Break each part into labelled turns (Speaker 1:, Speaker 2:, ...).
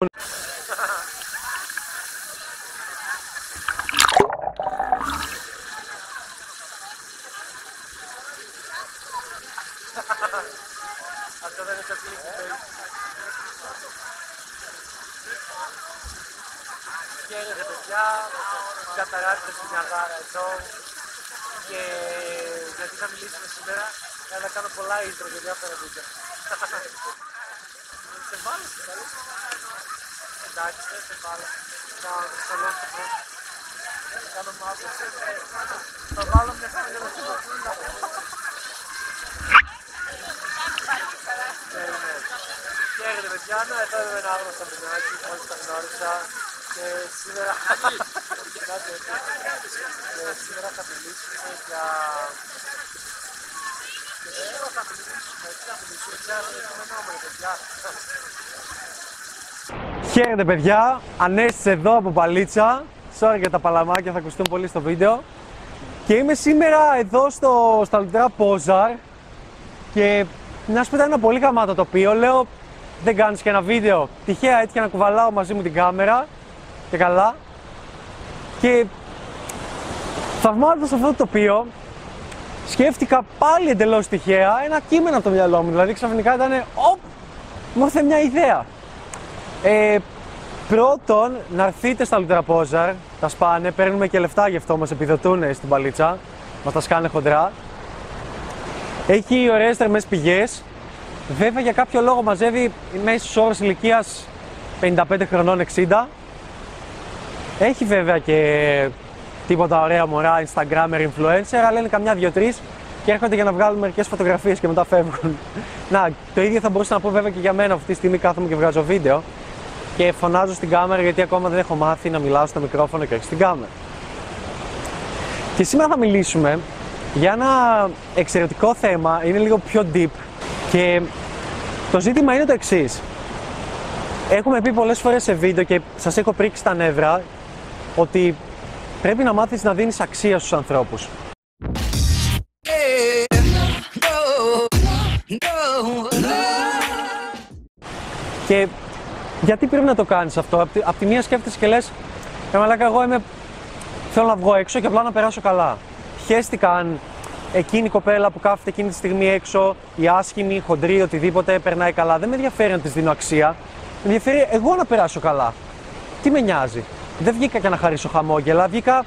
Speaker 1: Χαίρετε παιδιά, καταρράτε στην Αγάρα εδώ και γιατί θα μιλήσουμε σήμερα, για να κάνω πολλά intro για διάφορα βίντεο. Σε βάλω, σε βάλω. Εντάξει, δεν σε βάλω. Να χρυσολώ στο πρώτο. Θα κάνω μάπες. Θα βάλω μια χαρά να Ναι, ναι. Χαίρετε παιδιά, ναι, εδώ είμαι ένα
Speaker 2: Χαίρετε παιδιά, Ανέστης εδώ από Παλίτσα. Sorry για τα παλαμάκια, θα ακουστούν πολύ στο βίντεο. Και είμαι σήμερα εδώ στο, στα Λουτρά Πόζαρ και να σου πω ήταν ένα πολύ γαμάτο τοπίο. Λέω δεν κάνεις και ένα βίντεο. Τυχαία έτυχε να κουβαλάω μαζί μου την κάμερα και καλά. Και θαυμάζοντας αυτό το τοπίο, σκέφτηκα πάλι εντελώς τυχαία ένα κείμενο από το μυαλό μου. Δηλαδή ξαφνικά ήταν, οπ, μου ήρθε μια ιδέα. Ε, πρώτον, να έρθετε στα Λουτραπόζαρ, τα σπάνε, παίρνουμε και λεφτά γι' αυτό, μας επιδοτούν στην παλίτσα, μας τα σκάνε χοντρά. Έχει ωραίες θερμές πηγές, βέβαια για κάποιο λόγο μαζεύει μέσος όρος ηλικίας 55 χρονών 60. Έχει βέβαια και τίποτα ωραία μωρά, Instagrammer, influencer, αλλά είναι καμιά δύο-τρει και έρχονται για να βγάλουν μερικές φωτογραφίες και μετά φεύγουν. να, το ίδιο θα μπορούσα να πω βέβαια και για μένα αυτή τη στιγμή κάθομαι και βγάζω βίντεο και φωνάζω στην κάμερα γιατί ακόμα δεν έχω μάθει να μιλάω στο μικρόφωνο και όχι στην κάμερα. Και σήμερα θα μιλήσουμε για ένα εξαιρετικό θέμα, είναι λίγο πιο deep και το ζήτημα είναι το εξής. Έχουμε πει πολλές φορές σε βίντεο και σας έχω πρίξει τα νεύρα ότι πρέπει να μάθεις να δίνεις αξία στους ανθρώπους. Και γιατί πρέπει να το κάνεις αυτό; Απ' τη, απ τη μία σκέφτεσαι και λες, «Ε, μαλάκα, εγώ είμαι, θέλω να βγω έξω και απλά να περάσω καλά. Χαίστηκα αν εκείνη η κοπέλα που κάθεται εκείνη τη στιγμή έξω, η άσχημη, η χοντρή, οτιδήποτε, περνάει καλά. Δεν με ενδιαφέρει να της δίνω αξία. Με ενδιαφέρει εγώ να περάσω καλά. Τι με νοιάζει; Δεν βγήκα για να χαρίσω χαμόγελα, βγήκα,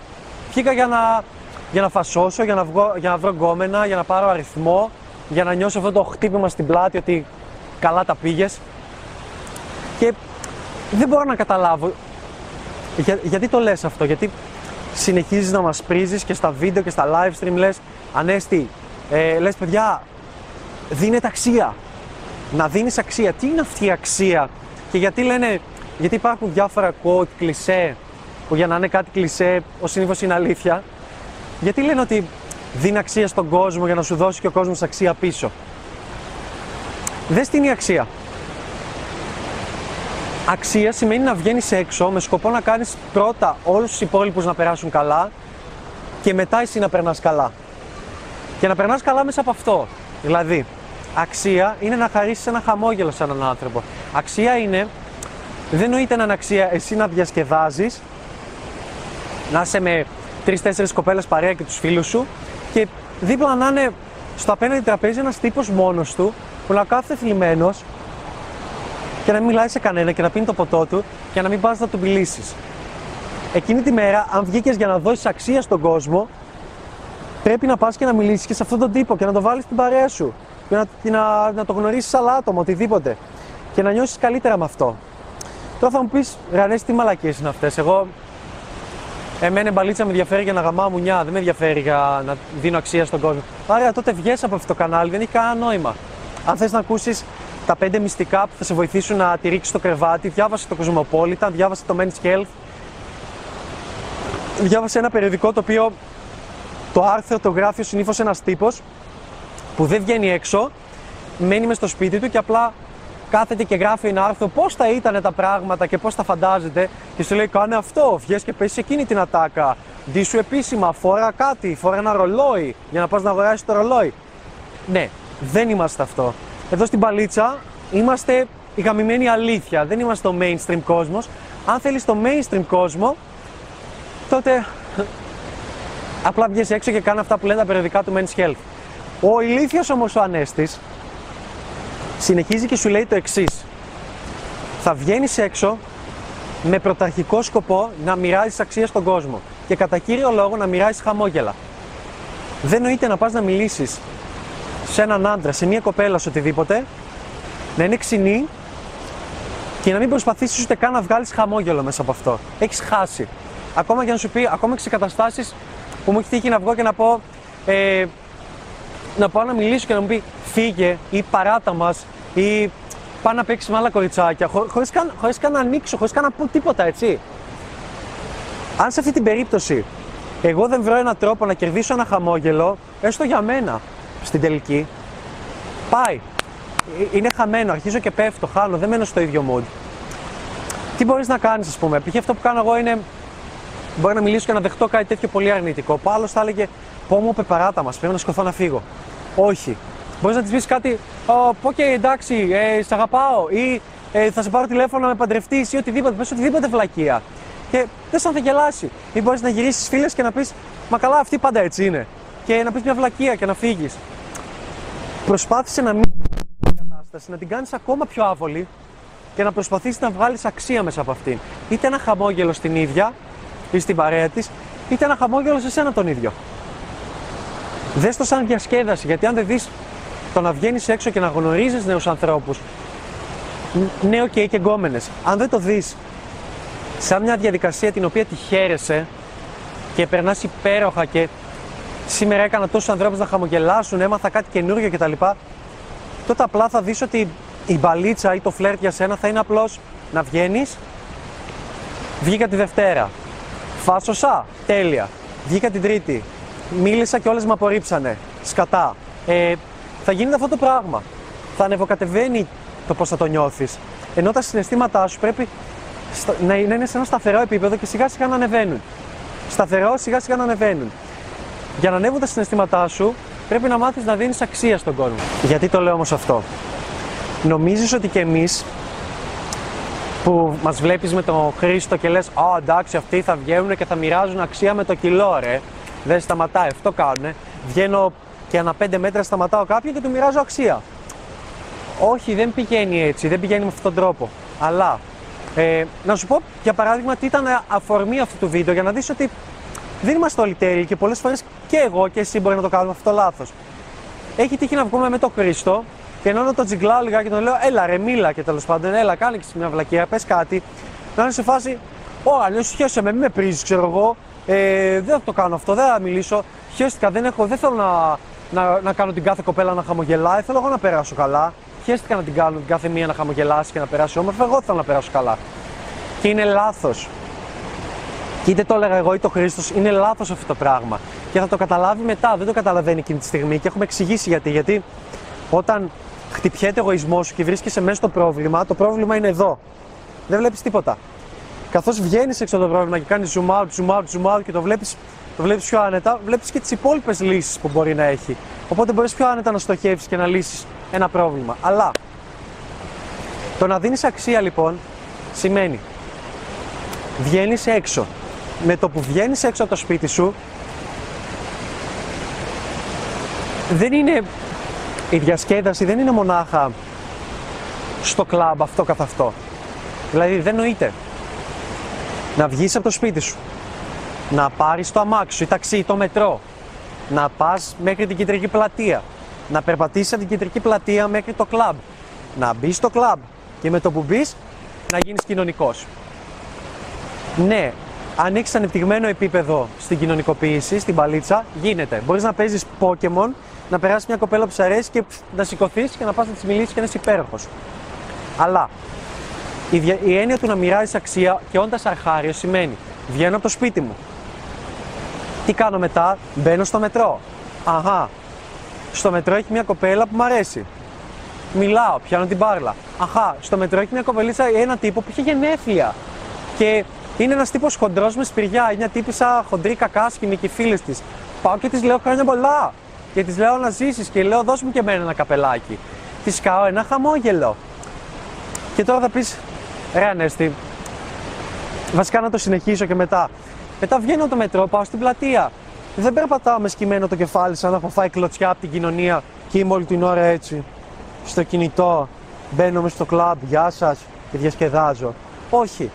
Speaker 2: βγήκα για, να, για να φασώσω, για να, βγω, για να βρω γκόμενα, για να πάρω αριθμό, για να νιώσω αυτό το χτύπημα στην πλάτη ότι καλά τα πήγες. Και δεν μπορώ να καταλάβω για, γιατί το λες αυτό, γιατί συνεχίζεις να μας πρίζεις και στα βίντεο και στα live stream λες Ανέστη, ε, λες παιδιά, δίνετε αξία. Να δίνεις αξία. Τι είναι αυτή η αξία και γιατί λένε, γιατί υπάρχουν διάφορα quote, κλισέ, που για να είναι κάτι κλισέ, ο συνήθως είναι αλήθεια. Γιατί λένε ότι δίνει αξία στον κόσμο για να σου δώσει και ο κόσμος αξία πίσω. Δες τι είναι η αξία. Αξία σημαίνει να βγαίνεις έξω με σκοπό να κάνεις πρώτα όλους τους υπόλοιπους να περάσουν καλά και μετά εσύ να περνάς καλά. Και να περνάς καλά μέσα από αυτό. Δηλαδή, αξία είναι να χαρίσεις ένα χαμόγελο σε έναν άνθρωπο. Αξία είναι, δεν νοείται να είναι αξία εσύ να διασκεδάζεις, να είσαι με τρει-τέσσερι κοπέλες παρέα και τους φίλους σου και δίπλα να είναι στο απέναντι τραπέζι ένας τύπος μόνος του που να κάθεται θλιμμένος και να μην μιλάει σε κανένα και να πίνει το ποτό του και να μην πας να του μιλήσεις. Εκείνη τη μέρα, αν βγήκες για να δώσεις αξία στον κόσμο, πρέπει να πας και να μιλήσεις και σε αυτόν τον τύπο και να το βάλεις στην παρέα σου. Και να, και να, να το γνωρίσεις σαν άτομο, οτιδήποτε. Και να νιώσεις καλύτερα με αυτό. Τώρα θα μου πεις, Ρανέ, τι μαλακίες είναι αυτές. Εγώ Εμένα η μπαλίτσα με ενδιαφέρει για να γαμάω μουνιά, δεν με ενδιαφέρει για να δίνω αξία στον κόσμο. Άρα τότε βγες από αυτό το κανάλι, δεν έχει κανένα νόημα. Αν θες να ακούσεις τα πέντε μυστικά που θα σε βοηθήσουν να τη ρίξεις στο κρεβάτι, διάβασε το Cosmopolitan, διάβασε το Men's Health, διάβασε ένα περιοδικό το οποίο το άρθρο το γράφει ο συνήθως ένας τύπος που δεν βγαίνει έξω, μένει μες στο σπίτι του και απλά κάθεται και γράφει ένα άρθρο πώς θα ήταν τα πράγματα και πώς τα φαντάζεται και σου λέει: Κάνε αυτό, βγες και πέσει εκείνη την ατάκα. Ντύσου επίσημα, φόρα κάτι, φόρα ένα ρολόι για να πας να αγοράσεις το ρολόι. Ναι, δεν είμαστε αυτό. Εδώ στην παλίτσα είμαστε η γαμημένη αλήθεια. Δεν είμαστε στο mainstream κόσμος. Αν θέλεις το mainstream κόσμο, τότε απλά βγες έξω και κάνει αυτά που λένε τα περιοδικά του Men's Health. Ο ηλίθιος όμως ο Ανέστης συνεχίζει και σου λέει το εξής. Θα βγαίνεις έξω με πρωταρχικό σκοπό να μοιράζεις αξία στον κόσμο και κατά κύριο λόγο να μοιράζεις χαμόγελα. Δεν νοείται να πας να μιλήσεις σε έναν άντρα, σε μια κοπέλα, σε οτιδήποτε, να είναι ξινή και να μην προσπαθήσεις ούτε καν να βγάλεις χαμόγελο μέσα από αυτό. Έχεις χάσει. Ακόμα και να σου πει, ακόμα και σε καταστάσεις που μου έχει τύχει να βγω και να πω. Ε, να πάω να μιλήσω και να μου πει φύγε ή παράτα μας ή πάω να παίξει με άλλα κοριτσάκια, χω, χωρίς, καν, χωρίς καν να ανοίξω, χωρίς καν να πω τίποτα, έτσι. Αν σε αυτή την περίπτωση εγώ δεν βρω έναν τρόπο να κερδίσω ένα χαμόγελο, έστω για μένα, στην τελική, πάει. Ε, είναι χαμένο, αρχίζω και πέφτω, χάνω, δεν μένω στο ίδιο mood. Τι μπορείς να κάνεις, ας πούμε; Π.χ. αυτό που κάνω εγώ είναι, μπορεί να μιλήσω και να δεχτώ κάτι τέτοιο πολύ αρνητικό. Ο άλλο θα έλεγε, πω μου είπε παράτα μας, πρέπει να σκοθώ να φύγω. Όχι. Μπορείς να της πεις κάτι, πω και εντάξει, ε, σε αγαπάω ή ε, θα σε πάρω τηλέφωνο να με παντρευτείς ή οτιδήποτε. Πες οτιδήποτε βλακεία. Και δεν σαν θα γελάσει. Ή μπορείς να γυρίσεις φίλες και να πεις, Μα καλά, αυτή πάντα έτσι είναι. Και να πεις μια βλακεία και να φύγεις. Προσπάθησε να μην την κατάσταση, να την κάνεις ακόμα πιο άβολη και να προσπαθήσεις να βγάλεις αξία μέσα από αυτήν. Είτε ένα χαμόγελο στην ίδια ή στην παρέα της, είτε ένα χαμόγελο σε σένα τον ίδιο. Δες το σαν διασκέδαση, γιατί αν δεν δεις το να βγαίνεις έξω και να γνωρίζεις νέους ανθρώπους, ναι, OK, okay, και γκόμενες, αν δεν το δεις σαν μια διαδικασία την οποία τη χαίρεσαι και περνάς υπέροχα και σήμερα έκανα τόσους ανθρώπους να χαμογελάσουν, έμαθα κάτι καινούριο κτλ. Τότε απλά θα δεις ότι η μπαλίτσα ή το φλερτ για σένα θα είναι απλώς να βγαίνεις, βγήκα τη Δευτέρα, φάσωσα, τέλεια, βγήκα την Τρίτη, μίλησα και όλες με απορρίψανε. Σκατά. Ε, θα γίνεται αυτό το πράγμα. Θα ανεβοκατεβαίνει το πώς θα το νιώθεις. Ενώ τα συναισθήματά σου πρέπει να είναι σε ένα σταθερό επίπεδο και σιγά σιγά να ανεβαίνουν. Σταθερό σιγά σιγά να ανεβαίνουν. Για να ανέβουν τα συναισθήματά σου πρέπει να μάθεις να δίνεις αξία στον κόσμο. Γιατί το λέω όμως αυτό. Νομίζεις ότι και εμείς που μας βλέπεις με τον Χρήστο και λες «Α, εντάξει, αυτοί θα βγαίνουν και θα μοιράζουν αξία με το κιλό, ρε» δεν σταματάει, αυτό κάνουνε. Βγαίνω και ανά πέντε μέτρα σταματάω κάποιον και του μοιράζω αξία. Όχι, δεν πηγαίνει έτσι, δεν πηγαίνει με αυτόν τον τρόπο. Αλλά ε, να σου πω για παράδειγμα τι ήταν αφορμή αυτού του βίντεο για να δεις ότι δεν είμαστε όλοι τέλειοι και πολλές φορές και εγώ και εσύ μπορεί να το κάνουμε αυτό το λάθος. Έχει τύχει να βγούμε με τον Χρήστο και ενώ να το τζιγκλάω λιγάκι και τον λέω Έλα ρε, μίλα και τέλος πάντων, έλα, κάνε και μια βλακία, πες κάτι. Να είναι σε φάση, Ωρα, ναι, σου με, μην με πρίζεις, ξέρω εγώ. Ε, δεν θα το κάνω αυτό, δεν θα μιλήσω. Χαίστηκα, δεν, έχω, δεν θέλω να, να, να κάνω την κάθε κοπέλα να χαμογελάει. Θέλω εγώ να περάσω καλά. Χαίστηκα να την κάνω την κάθε μία να χαμογελάσει και να περάσει όμορφα. Εγώ θέλω να περάσω καλά. Και είναι λάθος. Και είτε το έλεγα εγώ είτε ο Χρήστος, είναι λάθος αυτό το πράγμα. Και θα το καταλάβει μετά. Δεν το καταλαβαίνει εκείνη τη στιγμή. Και έχουμε εξηγήσει γιατί. Γιατί όταν χτυπιέται ο εγωισμός σου και βρίσκεσαι μέσα στο πρόβλημα, το πρόβλημα είναι εδώ. Δεν βλέπεις τίποτα καθώς βγαίνεις έξω από το πρόβλημα και κάνεις zoom out, zoom out, zoom out και το βλέπεις το βλέπεις πιο άνετα, βλέπεις και τις υπόλοιπες λύσεις που μπορεί να έχει. Οπότε μπορείς πιο άνετα να στοχεύσεις και να λύσεις ένα πρόβλημα. Αλλά το να δίνεις αξία λοιπόν σημαίνει βγαίνεις έξω. Με το που βγαίνεις έξω από το σπίτι σου, δεν είναι η διασκέδαση, δεν είναι μονάχα στο κλαμπ αυτό καθ' αυτό. Δηλαδή δεν νοείται να βγεις από το σπίτι σου, να πάρεις το αμάξι σου ή ταξί ή το μετρό, να πας μέχρι την κεντρική πλατεία, να περπατήσεις από την κεντρική πλατεία μέχρι το κλαμπ, να μπεις στο κλαμπ και με το που μπεις να γίνεις κοινωνικός. Ναι, αν έχει ανεπτυγμένο επίπεδο στην κοινωνικοποίηση, στην παλίτσα, γίνεται. Μπορείς να παίζεις Pokémon, να περάσεις μια κοπέλα που σου αρέσει και να σηκωθείς και να πας να της μιλήσεις και να είσαι υπέροχος. Αλλά η, η έννοια του να μοιράζεις αξία και όντας αρχάριος σημαίνει βγαίνω από το σπίτι μου. Τι κάνω μετά, μπαίνω στο μετρό. Αχά, στο μετρό έχει μια κοπέλα που μου αρέσει. Μιλάω, πιάνω την μπάρλα. Αχά, στο μετρό έχει μια κοπελίτσα ή ένα τύπο που είχε γενέθλια. Και είναι ένας τύπος χοντρός με σπηριά, είναι μια τύπησα χοντρή κακάσκηνη και φίλες της. Πάω και της λέω χρόνια πολλά. Και της λέω να ζήσεις και λέω δώσ' μου και εμένα ένα καπελάκι. Της κάω ένα χαμόγελο. Και τώρα θα πεις, ρε Ανέστη, βασικά να το συνεχίσω και μετά. Μετά βγαίνω το μετρό, πάω στην πλατεία. Δεν περπατάω με σκυμμένο το κεφάλι σαν να έχω φάει κλωτσιά από την κοινωνία και είμαι όλη την ώρα έτσι. Στο κινητό, μπαίνω μες στο κλαμπ, γεια σας και διασκεδάζω. Όχι.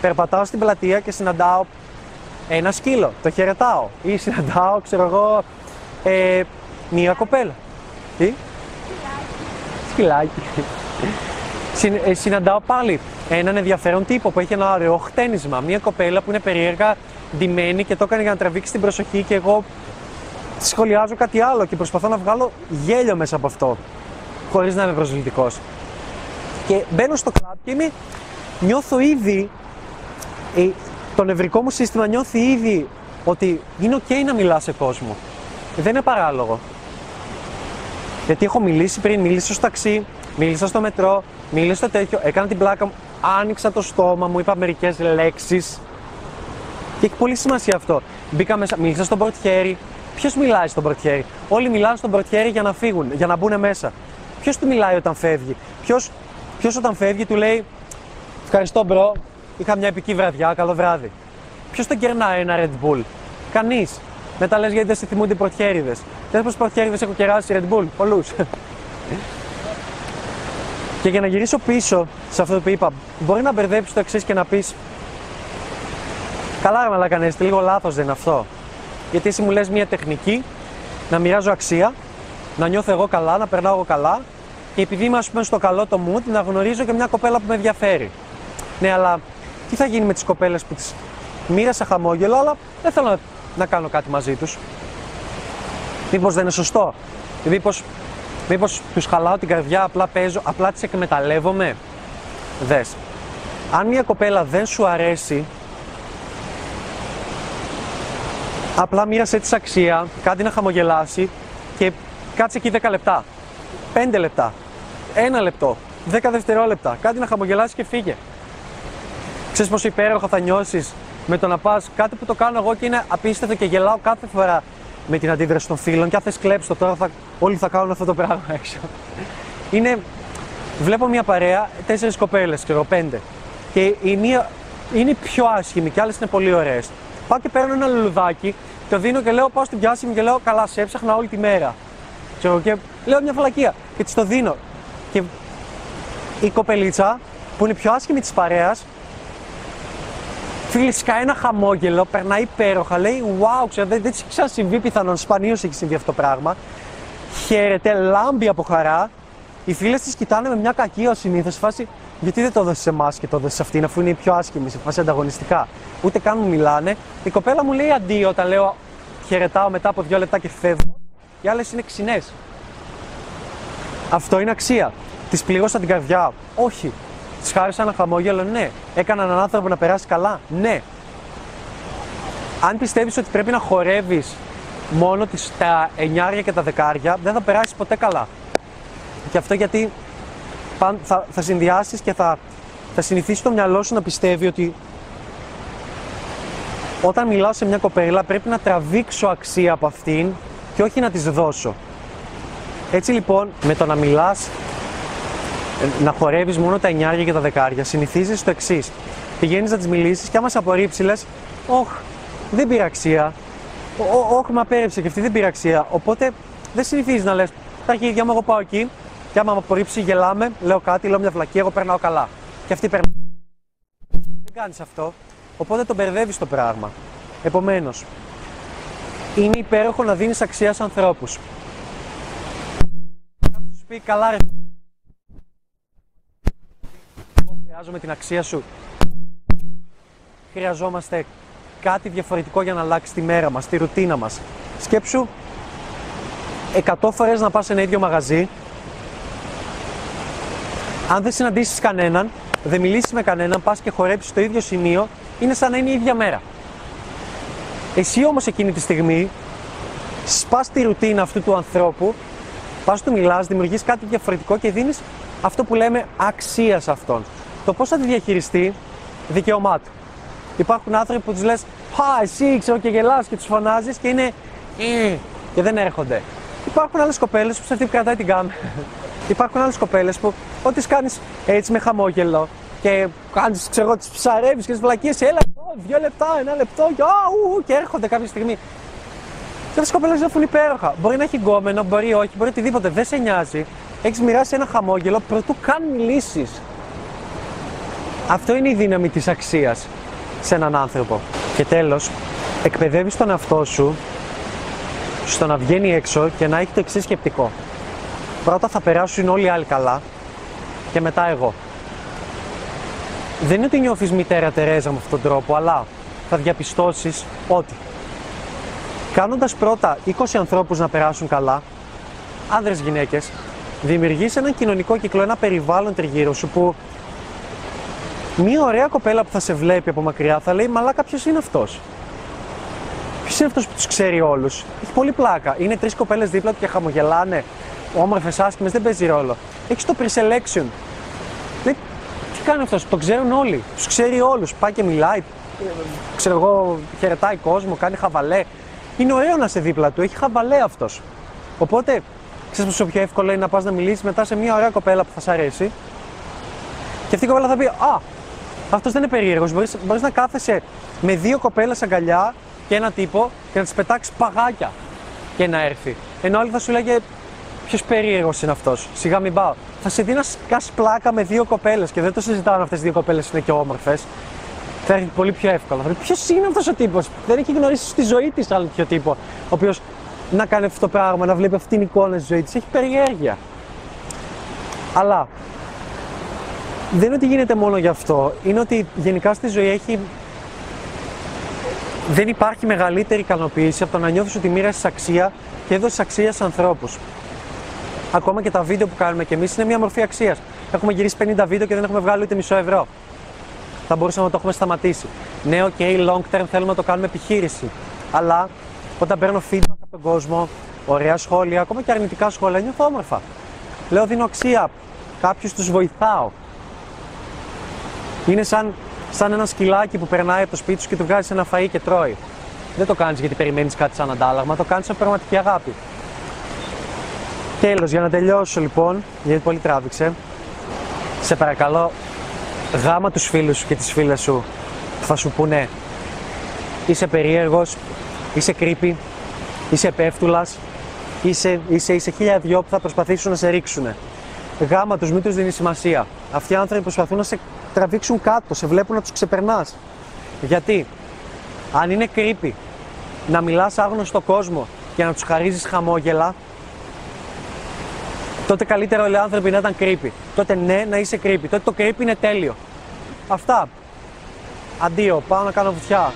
Speaker 2: Περπατάω στην πλατεία και συναντάω ένα σκύλο. Το χαιρετάω. Ή συναντάω, ξέρω εγώ, ε, μία κοπέλα. Τι; Σκυλάκι. Συν, ε, συναντάω πάλι έναν ενδιαφέρον τύπο που έχει ένα ωραίο χτένισμα. Μία κοπέλα που είναι περίεργα ντυμένη και το έκανε για να τραβήξει την προσοχή και εγώ σχολιάζω κάτι άλλο και προσπαθώ να βγάλω γέλιο μέσα από αυτό. Χωρίς να είμαι προσβλητικός. Και μπαίνω στο κλαμπ και είμαι, νιώθω ήδη, ε, το νευρικό μου σύστημα νιώθει ήδη ότι είναι ok να μιλάς σε κόσμο. Δεν είναι παράλογο. Γιατί έχω μιλήσει πριν, μίλησα στο ταξί, μίλησα στο μετρό, μίλησα στο τέτοιο, έκανα την πλάκα μου, άνοιξα το στόμα μου, είπα μερικές λέξεις. Και έχει πολύ σημασία αυτό. Μπήκα μέσα, μίλησα στον πορτιέρι. Ποιος μιλάει στον πορτιέρι, Όλοι μιλάνε στον πορτιέρι για να φύγουν, για να μπουν μέσα. Ποιος του μιλάει όταν φεύγει, Ποιος όταν φεύγει του λέει Ευχαριστώ bro, είχα μια επική βραδιά, καλό βράδυ. Ποιος τον κερνάει ένα Red Bull, Κανείς. Μετά λες γιατί δεν σε θυμούνται οι πορτιέρηδες. Δεν πω πορτιέρηδες έχω κεράσει Red Bull, πολλούς. και για να γυρίσω πίσω σε αυτό που είπα, μπορεί να μπερδέψει το εξής και να πεις Καλά, ρε μαλάκα Ανέστη, λίγο λάθος δεν είναι αυτό. Γιατί εσύ μου λες μια τεχνική, να μοιράζω αξία, να νιώθω εγώ καλά, να περνάω εγώ καλά και επειδή είμαι, ας πούμε, στο καλό το mood, να γνωρίζω και μια κοπέλα που με ενδιαφέρει. Ναι, αλλά τι θα γίνει με τις κοπέλες που τις μοίρασα χαμόγελο, αλλά δεν θέλω να, να κάνω κάτι μαζί τους. Μήπως δεν είναι σωστό; Μήπως μήπως τους χαλάω την καρδιά, απλά παίζω, απλά τις εκμεταλλεύομαι; Δες. Αν μια κοπέλα δεν σου αρέσει, απλά μοίρασε της αξία, κάτι να χαμογελάσει και κάτσε εκεί 10 λεπτά, 5 λεπτά, 1 λεπτό, 10 δευτερόλεπτα, κάτι να χαμογελάσει και φύγε. Ξέρεις πόσο υπέροχα θα νιώσεις; Με το να πας κάτι που το κάνω εγώ και είναι απίστευτο και γελάω κάθε φορά με την αντίδραση των φίλων και αν θες κλέψω τώρα θα, όλοι θα κάνουν αυτό το πράγμα έξω. Είναι, βλέπω μια παρέα, τέσσερις κοπέλες, ξέρω, πέντε και η μία είναι πιο άσχημη και άλλες είναι πολύ ωραίες. Πάω και παίρνω ένα λουλουδάκι, το δίνω και λέω πάω στην πιάση μου και λέω καλά σε έψαχνα όλη τη μέρα. Ξέρω, και λέω μια φαλακία και της το δίνω. Και η κοπελίτσα που είναι πιο άσχημη της παρέας, φίλη σκάει ένα χαμόγελο, περνάει υπέροχα, λέει Wow, ξέρω, δεν, δεν έχει ξανασυμβεί πιθανόν, σπανίως έχει συμβεί αυτό το πράγμα. Χαίρεται, λάμπει από χαρά. Οι φίλες τη κοιτάνε με μια κακή ως συνήθως φάση. Γιατί δεν το έδωσε σε εμάς και το έδωσε σε αυτήν, αφού είναι η πιο άσχημη, σε φάση ανταγωνιστικά; Ούτε καν μου μιλάνε. Η κοπέλα μου λέει αντίο όταν λέω χαιρετάω μετά από δύο λεπτά και φεύγω. Οι άλλες είναι ξινές. Αυτό είναι αξία. Τη πλήγωσα την καρδιά. Όχι. Της χάρισα ένα χαμόγελο, ναι. Έκανα έναν άνθρωπο να περάσει καλά, ναι. Αν πιστεύεις ότι πρέπει να χορεύεις μόνο τις, τα εννιάρια και τα δεκάρια, δεν θα περάσεις ποτέ καλά. Και αυτό γιατί θα, θα συνδυάσεις και θα, θα συνηθίσει το μυαλό σου να πιστεύει ότι όταν μιλάω σε μια κοπέλα πρέπει να τραβήξω αξία από αυτήν και όχι να της δώσω. Έτσι λοιπόν με το να μιλάς, να χορεύεις μόνο τα εννιάρια και τα δεκάρια, συνηθίζεις το εξής. Πηγαίνεις να τις μιλήσεις και άμα σε απορρίψει λες, όχ, δεν πήρα αξία, όχ, με απέρριψε και αυτή δεν πήρα αξία. Οπότε δεν συνηθίζεις να λες, τα αρχίδια μου εγώ πάω εκεί και άμα με απορρίψει γελάμε, λέω κάτι, λέω μια βλακία, εγώ περνάω καλά. Και αυτή περνάει. Δεν κάνεις αυτό. Οπότε το μπερδεύεις το πράγμα. Επομένως, είναι υπέροχο να δίνεις αξία σε ανθρώπους. Θα σου πει καλά, ρε. Εγώ χρειάζομαι την αξία σου. Χρειαζόμαστε κάτι διαφορετικό για να αλλάξει τη μέρα μας, τη ρουτίνα μας. Σκέψου 100 φορές να πας σε ένα ίδιο μαγαζί αν δεν συναντήσεις κανέναν, δεν μιλήσεις με κανέναν, πας και χορέψεις στο ίδιο σημείο είναι σαν να είναι η ίδια μέρα. Εσύ όμως εκείνη τη στιγμή σπάς τη ρουτίνα αυτού του ανθρώπου, πας του μιλάς, δημιουργείς κάτι διαφορετικό και δίνεις αυτό που λέμε αξία σε αυτόν. Το πώς θα τη διαχειριστεί, δικαίωμά του. Υπάρχουν άνθρωποι που τους λες «Χα, εσύ, ξέρω» και γελάς και τους φωνάζεις και είναι «Ε» και δεν έρχονται. Υπάρχουν άλλες κοπέλες που σε αυτή που κρατάει την κάμερα. Υπάρχουν άλλες κοπέλες που ό,τι κάνεις έτσι με χαμόγελο και κάνεις, ξέρω, τις ψαρεύεις και τις βλακίες, έλα, ω, δύο λεπτά, ένα λεπτό, και, α, ου, ου, και έρχονται κάποια στιγμή. Και αυτές οι κοπέλες ζεύγουν υπέροχα. Μπορεί να έχει γκόμενο, μπορεί όχι, μπορεί οτιδήποτε, δεν σε νοιάζει. Έχεις μοιράσει ένα χαμόγελο προτού καν μιλήσεις. Αυτό είναι η δύναμη της αξίας σε έναν άνθρωπο. Και τέλος, εκπαιδεύεις τον εαυτό σου στο να βγαίνει έξω και να έχει το εξής σκεπτικό. Πρώτα θα περάσουν όλοι οι άλλοι καλά και μετά εγώ. Δεν είναι ότι νιώθεις μητέρα Τερέζα με αυτόν τον τρόπο, αλλά θα διαπιστώσεις ότι κάνοντας πρώτα 20 ανθρώπους να περάσουν καλά, άνδρες γυναίκες, δημιουργείς έναν κοινωνικό κύκλο, ένα περιβάλλον τριγύρω σου που Μία ωραία κοπέλα που θα σε βλέπει από μακριά θα λέει Μαλάκα, ποιος είναι αυτός; Ποιος είναι αυτός που τους ξέρει όλους; Έχει πολύ πλάκα. Είναι τρεις κοπέλες δίπλα του και χαμογελάνε. Όμορφες, άσχημες, δεν παίζει ρόλο. Έχεις το pre-selection. Λέει, τι κάνει αυτός, το ξέρουν όλοι. Τους ξέρει όλους. Πάει και μιλάει. Ξέρω εγώ, χαιρετάει κόσμο, κάνει χαβαλέ. Είναι ωραίο να είσαι δίπλα του, έχει χαβαλέ αυτός. Οπότε, ξέρεις πόσο πιο εύκολο είναι να πας να μιλήσεις μετά σε μια ωραία κοπέλα που θα σ' αρέσει. Και αυτή η κοπέλα θα πει Α, αυτός δεν είναι περίεργος. Μπορείς να κάθεσαι με δύο κοπέλες αγκαλιά και ένα τύπο και να τις πετάξεις παγάκια και να έρθει. Ενώ άλλοι θα σου λέγε Ποιος περίεργος είναι αυτός; Σιγά μην πάω. Θα σε δει να σκάσει πλάκα με δύο κοπέλες και δεν το συζητάω αν αυτές οι δύο κοπέλες είναι και όμορφες. Θα έρθει πολύ πιο εύκολα. Ποιος είναι αυτός ο τύπος; Δεν έχει γνωρίσει στη ζωή της άλλο τέτοιο τύπο. Ο οποίος να κάνει αυτό το πράγμα, να βλέπει αυτήν την εικόνα στη ζωή της. Έχει περιέργεια. Αλλά δεν είναι ότι γίνεται μόνο γι' αυτό. Είναι ότι γενικά στη ζωή έχει. Δεν υπάρχει μεγαλύτερη ικανοποίηση από το να νιώθεις ότι μοίρασες αξία και έδωσες αξία σε ανθρώπους. Ακόμα και τα βίντεο που κάνουμε κι εμείς είναι μια μορφή αξίας. Έχουμε γυρίσει 50 βίντεο και δεν έχουμε βγάλει ούτε μισό ευρώ. Θα μπορούσαμε να το έχουμε σταματήσει. Ναι, OK, long term θέλουμε να το κάνουμε επιχείρηση. Αλλά όταν παίρνω feedback από τον κόσμο, ωραία σχόλια, ακόμα και αρνητικά σχόλια, νιώθω όμορφα. Λέω δίνω αξία. Κάποιου τους βοηθάω. Είναι σαν, σαν ένα σκυλάκι που περνάει από το σπίτι σου και του βγάζει ένα φαΐ και τρώει. Δεν το κάνεις γιατί περιμένεις κάτι σαν αντάλλαγμα, το κάνεις σαν πραγματική αγάπη. Τέλος, για να τελειώσω λοιπόν, γιατί πολύ τράβηξε, σε παρακαλώ, γάμα τους φίλους σου και τις φίλες σου που θα σου πούνε είσαι περίεργος, είσαι creepy, είσαι επέφτουλα, είσαι, είσαι, είσαι χίλια δυο που θα προσπαθήσουν να σε ρίξουν. Γάμα τους, μην τους δίνεις σημασία. Αυτοί οι άνθρωποι προσπαθούν να σε τραβήξουν κάτω, σε βλέπουν να τους ξεπερνάς. Γιατί, αν είναι creepy να μιλάς άγνωστο κόσμο και να τους χαρίζεις χαμόγελα, τότε καλύτερα όλοι οι άνθρωποι να ήταν creepy. Τότε ναι, να είσαι creepy. Τότε το creepy είναι τέλειο. Αυτά. Αντίο, πάω να κάνω βουτιά.